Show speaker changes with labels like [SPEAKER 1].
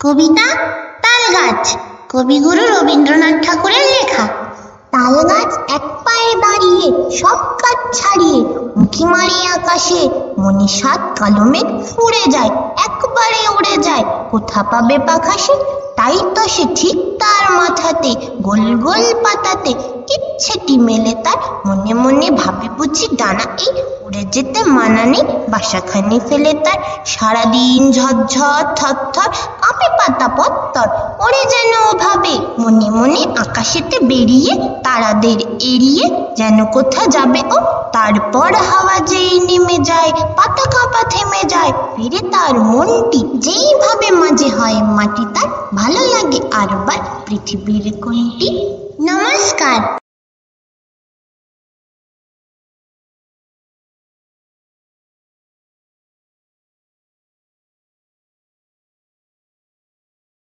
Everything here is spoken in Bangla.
[SPEAKER 1] কবিতা, তালগাছ। কবিগুরু রবীন্দ্রনাথ ঠাকুরের লেখা। তাল গাছ এক পায়ে দাঁড়িয়ে সব কাজ ছাড়িয়ে উঁকি মারি আকাশে মনে সাত কালো মেঘ উড়ে যায়, একবারে উড়ে যায়। কোথা পাবে পাখা সে তাই তো সে ঠিক তার মাথাতে গোল গোল পাতাতে ইচ্ছেটি মেলে তার মনে মনে ভাবে বুঝি ডানা এই উড়ে যেতে মানা নেই, বাসাখানি ফেলে তার সারাদিন ঝরঝর থর থর কাঁপে পাতা পত্তর। ওরে যেন ওভাবে মনে মনে আকাশেতে বেরিয়ে তারাদের এড়িয়ে যেন কোথা যাবে ও, তারপর হাওয়া যেই নেমে যায় পাতা যায়, ফিরে তার মনটি যেইভাবে মাঝে হয়, মাটি তার ভালো লাগে। আরবার পৃথিবীর কোনটি? নমস্কার।